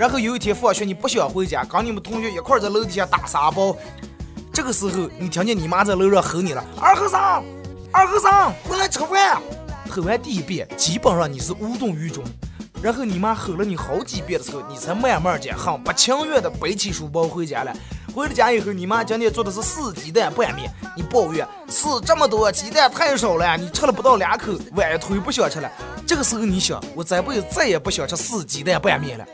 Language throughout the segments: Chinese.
然后有一天放学你不想回家，跟你们同学一块在楼底下打沙包。这个时候你听见你妈在楼上吼你了：“二和尚，二和尚，回来吃饭！”吼完第一遍，基本上你是无动于衷。然后你妈吼了你好几遍的时候，你才慢慢的很不情愿的背起书包回家了。回了家以后，你妈今天做的是四鸡蛋拌面，你抱怨四这么多鸡蛋太少了，你吃了不到两口，晚腿不想吃了。这个时候你想，我这辈子再也不想吃四鸡蛋拌面了。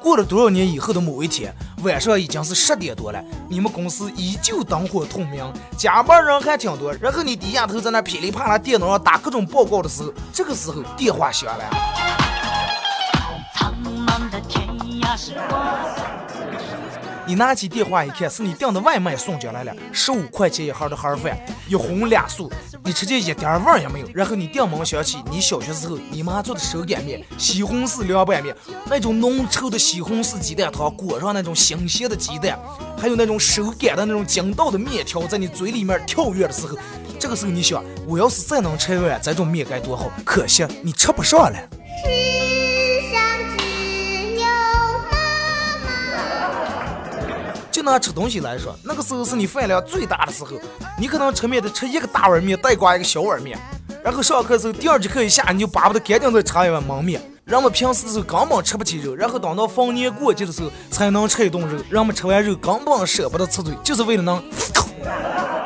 过了多少年以后的某一天，晚上已经是十点多了，你们公司依旧灯火通明，加班人还挺多。然后你低下头在那噼里啪啦电脑上打各种报告的时候，这个时候电话响了。你拿起电话一看，是你订的外卖送进来了，十五块钱一盒的盒饭，一荤两素，你吃见一点味儿也没有。然后你电门响起，你小学时候你妈做的手擀面，西红柿凉拌面，那种浓稠的西红柿鸡蛋汤裹上那种新鲜的鸡蛋，还有那种手擀的那种筋道的面条在你嘴里面跳跃的时候，这个时候你想，我要是再能吃一碗这种面该多好。可惜你吃不上了。就拿吃东西来说，那个时候是你饭量最大的时候，你可能吃面得吃一个大碗面，带挂一个小碗面。然后上课的时候，第二节课一下，你就巴不得赶紧再吃一碗焖面。人们平时的时候根本吃不起肉，然后等到逢年过节的时候才能吃一顿肉。人们吃完肉根本舍不得吃嘴，就是为了能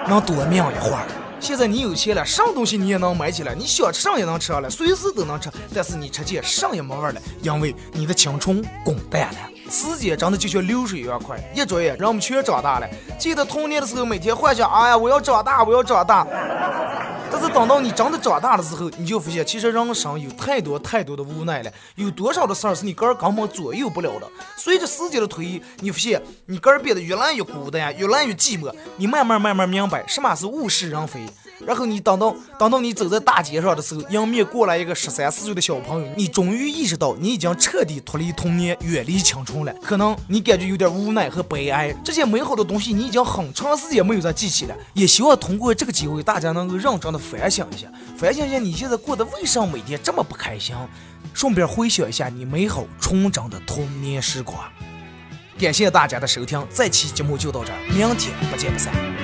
能多命一会儿。现在你有钱了，什么东西你也能买起来，你想吃啥也能吃上了，随时都能吃。但是你吃起啥也没味了，因为你的青春滚蛋了。时间真的就像流水一样快，一转眼，人们全长大了。记得童年的时候，每天幻想，哎呀，我要长大，我要长大。但是等到你真的长大的时候，你就发现，其实人生有太多太多的无奈了。有多少的事儿是你个人根本左右不了的。随着时间的推移，你发现你个人变得越来越孤单，越来越寂寞。你慢慢慢慢明白，什么是物是人非。然后你等到等到你走在大街上的时候，迎面过来一个十三四岁的小朋友，你终于意识到你已经彻底脱离童年，远离青春了。可能你感觉有点无奈和悲哀，这些美好的东西你已经很长时间没有再记起了。也希望通过这个机会，大家能够认真的反省一下，反省一下你现在过得为什么每天这么不开心，顺便回想一下你美好纯真的童年时光。感谢大家的收听，这期节目就到这儿，明天不见不散。